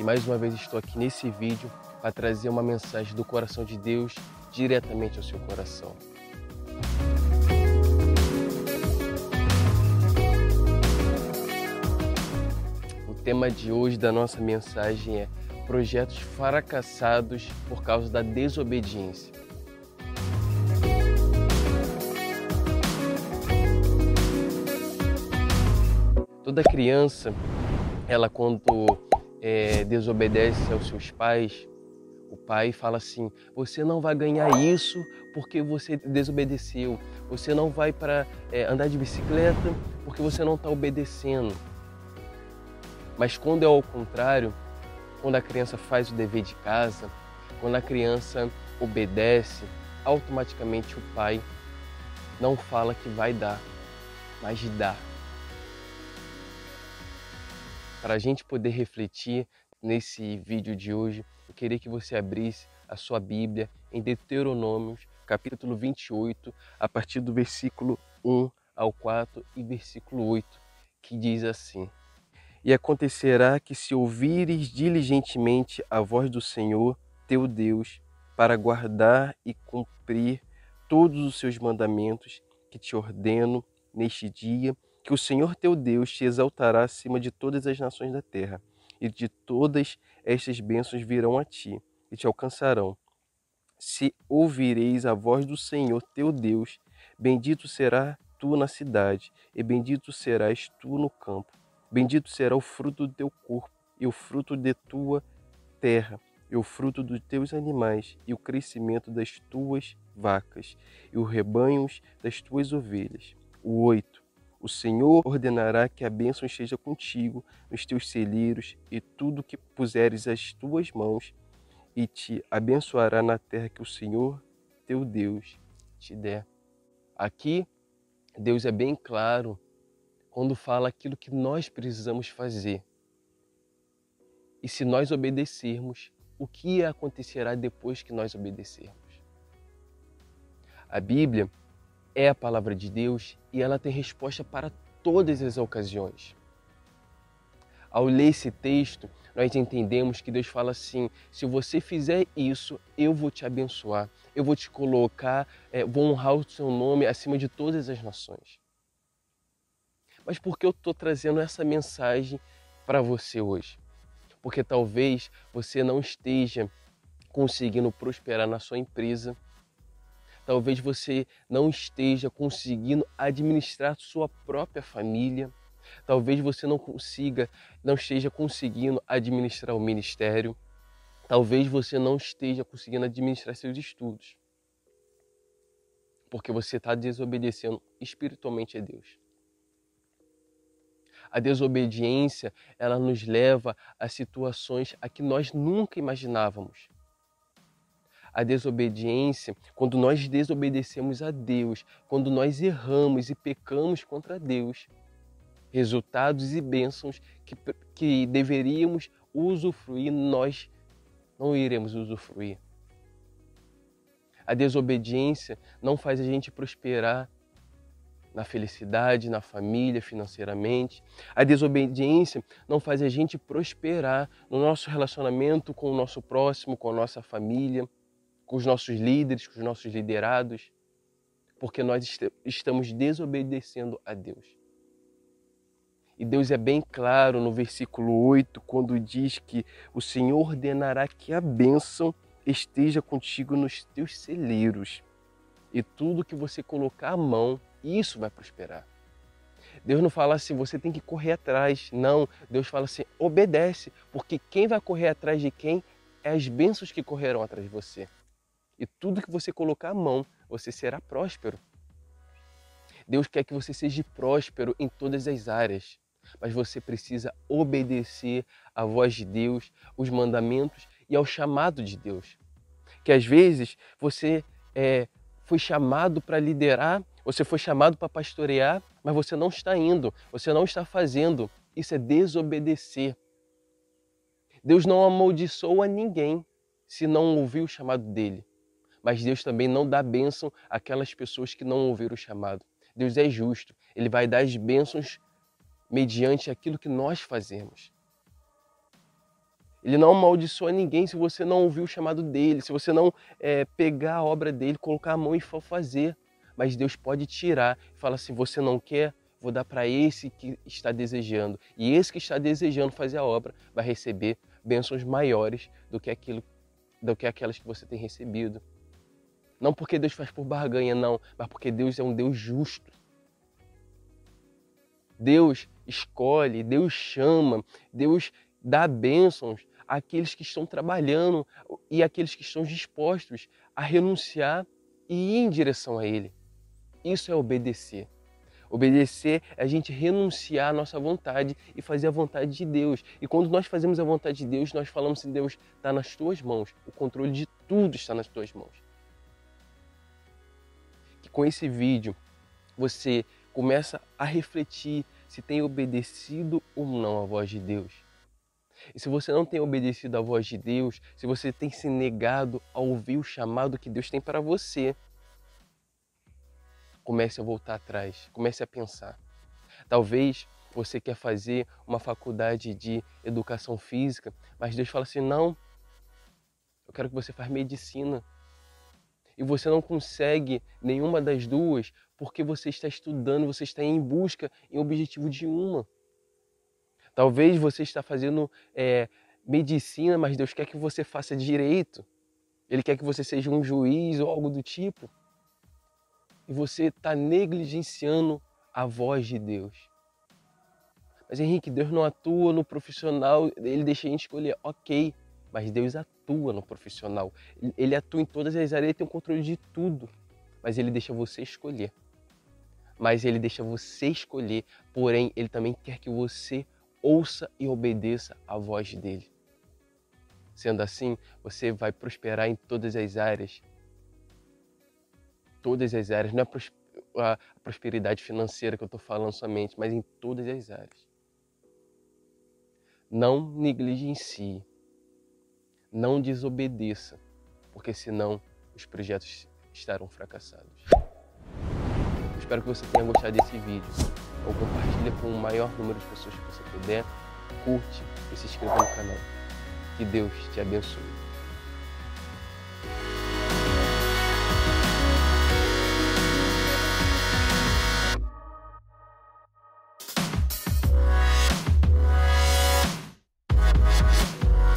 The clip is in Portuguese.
e mais uma vez estou aqui nesse vídeo para trazer uma mensagem do coração de Deus diretamente ao seu coração. O tema de hoje da nossa mensagem é projetos fracassados por causa da desobediência. Toda criança, ela quando é, desobedece aos seus pais, o pai fala assim: você não vai ganhar isso porque você desobedeceu. Você não vai para é, andar de bicicleta porque você não está obedecendo. Mas quando é ao contrário, quando a criança faz o dever de casa, quando a criança obedece, automaticamente o pai não fala que vai dar, mas dá. Para a gente poder refletir nesse vídeo de hoje, eu queria que você abrisse a sua Bíblia em Deuteronômios, capítulo 28, a partir do versículo 1 ao 4 e versículo 8, que diz assim: E acontecerá que se ouvires diligentemente a voz do Senhor, teu Deus, para guardar e cumprir todos os seus mandamentos que te ordeno neste dia, que o Senhor teu Deus te exaltará acima de todas as nações da terra, e de todas estas bênçãos virão a ti e te alcançarão. Se ouvireis a voz do Senhor teu Deus, bendito será tu na cidade, e bendito serás tu no campo. Bendito será o fruto do teu corpo, e o fruto de tua terra, e o fruto dos teus animais, e o crescimento das tuas vacas, e os rebanhos das tuas ovelhas. O oito o Senhor ordenará que a bênção esteja contigo nos teus celeiros e tudo que puseres as tuas mãos, e te abençoará na terra que o Senhor, teu Deus, te der. Aqui, Deus é bem claro quando fala aquilo que nós precisamos fazer. E se nós obedecermos, o que acontecerá depois que nós obedecermos? A Bíblia é a palavra de Deus e ela tem resposta para todas as ocasiões. Ao ler esse texto, nós entendemos que Deus fala assim: se você fizer isso, eu vou te abençoar, eu vou te colocar, é, vou honrar o seu nome acima de todas as nações. Mas por que eu estou trazendo essa mensagem para você hoje? Porque talvez você não esteja conseguindo prosperar na sua empresa, Talvez você não esteja conseguindo administrar sua própria família. Talvez você não consiga, não esteja conseguindo administrar o ministério. Talvez você não esteja conseguindo administrar seus estudos. Porque você está desobedecendo espiritualmente a Deus. A desobediência, ela nos leva a situações a que nós nunca imaginávamos a desobediência, quando nós desobedecemos a Deus, quando nós erramos e pecamos contra Deus, resultados e bênçãos que, que deveríamos usufruir, nós não iremos usufruir. A desobediência não faz a gente prosperar na felicidade, na família, financeiramente. A desobediência não faz a gente prosperar no nosso relacionamento com o nosso próximo, com a nossa família com os nossos líderes, com os nossos liderados, porque nós est estamos desobedecendo a Deus. E Deus é bem claro no versículo 8, quando diz que o Senhor ordenará que a bênção esteja contigo nos teus celeiros. E tudo que você colocar a mão, isso vai prosperar. Deus não fala assim, você tem que correr atrás. Não, Deus fala assim, obedece, porque quem vai correr atrás de quem é as bênçãos que correrão atrás de você e tudo que você colocar a mão, você será próspero. Deus quer que você seja próspero em todas as áreas, mas você precisa obedecer à voz de Deus, os mandamentos e ao chamado de Deus. Que às vezes você é, foi chamado para liderar, você foi chamado para pastorear, mas você não está indo, você não está fazendo. Isso é desobedecer. Deus não amaldiçoa ninguém se não ouvir o chamado dele mas Deus também não dá bênção àquelas pessoas que não ouviram o chamado. Deus é justo, ele vai dar as bênçãos mediante aquilo que nós fazemos. Ele não amaldiçoa ninguém se você não ouvir o chamado dele, se você não é, pegar a obra dele, colocar a mão e for fazer. Mas Deus pode tirar e falar assim: você não quer? Vou dar para esse que está desejando. E esse que está desejando fazer a obra vai receber bênçãos maiores do que aquilo, do que aquelas que você tem recebido. Não porque Deus faz por barganha, não, mas porque Deus é um Deus justo. Deus escolhe, Deus chama, Deus dá bênçãos àqueles que estão trabalhando e àqueles que estão dispostos a renunciar e ir em direção a Ele. Isso é obedecer. Obedecer é a gente renunciar à nossa vontade e fazer a vontade de Deus. E quando nós fazemos a vontade de Deus, nós falamos assim: Deus está nas tuas mãos, o controle de tudo está nas tuas mãos. Com esse vídeo você começa a refletir se tem obedecido ou não a voz de Deus. E se você não tem obedecido à voz de Deus, se você tem se negado a ouvir o chamado que Deus tem para você, comece a voltar atrás, comece a pensar. Talvez você quer fazer uma faculdade de educação física, mas Deus fala assim: não, eu quero que você faça medicina. E você não consegue nenhuma das duas porque você está estudando, você está em busca, em objetivo de uma. Talvez você está fazendo é, medicina, mas Deus quer que você faça direito. Ele quer que você seja um juiz ou algo do tipo e você está negligenciando a voz de Deus. Mas Henrique, Deus não atua no profissional, ele deixa a gente escolher. Ok, mas Deus atua no profissional. Ele atua em todas as áreas, ele tem o controle de tudo. Mas ele deixa você escolher. Mas ele deixa você escolher, porém, ele também quer que você ouça e obedeça a voz dele. Sendo assim, você vai prosperar em todas as áreas todas as áreas. Não é a prosperidade financeira que eu estou falando somente, mas em todas as áreas. Não negligencie. Não desobedeça, porque senão os projetos estarão fracassados. Eu espero que você tenha gostado desse vídeo. Ou compartilhe com o maior número de pessoas que você puder. Curte e se inscreva no canal. Que Deus te abençoe.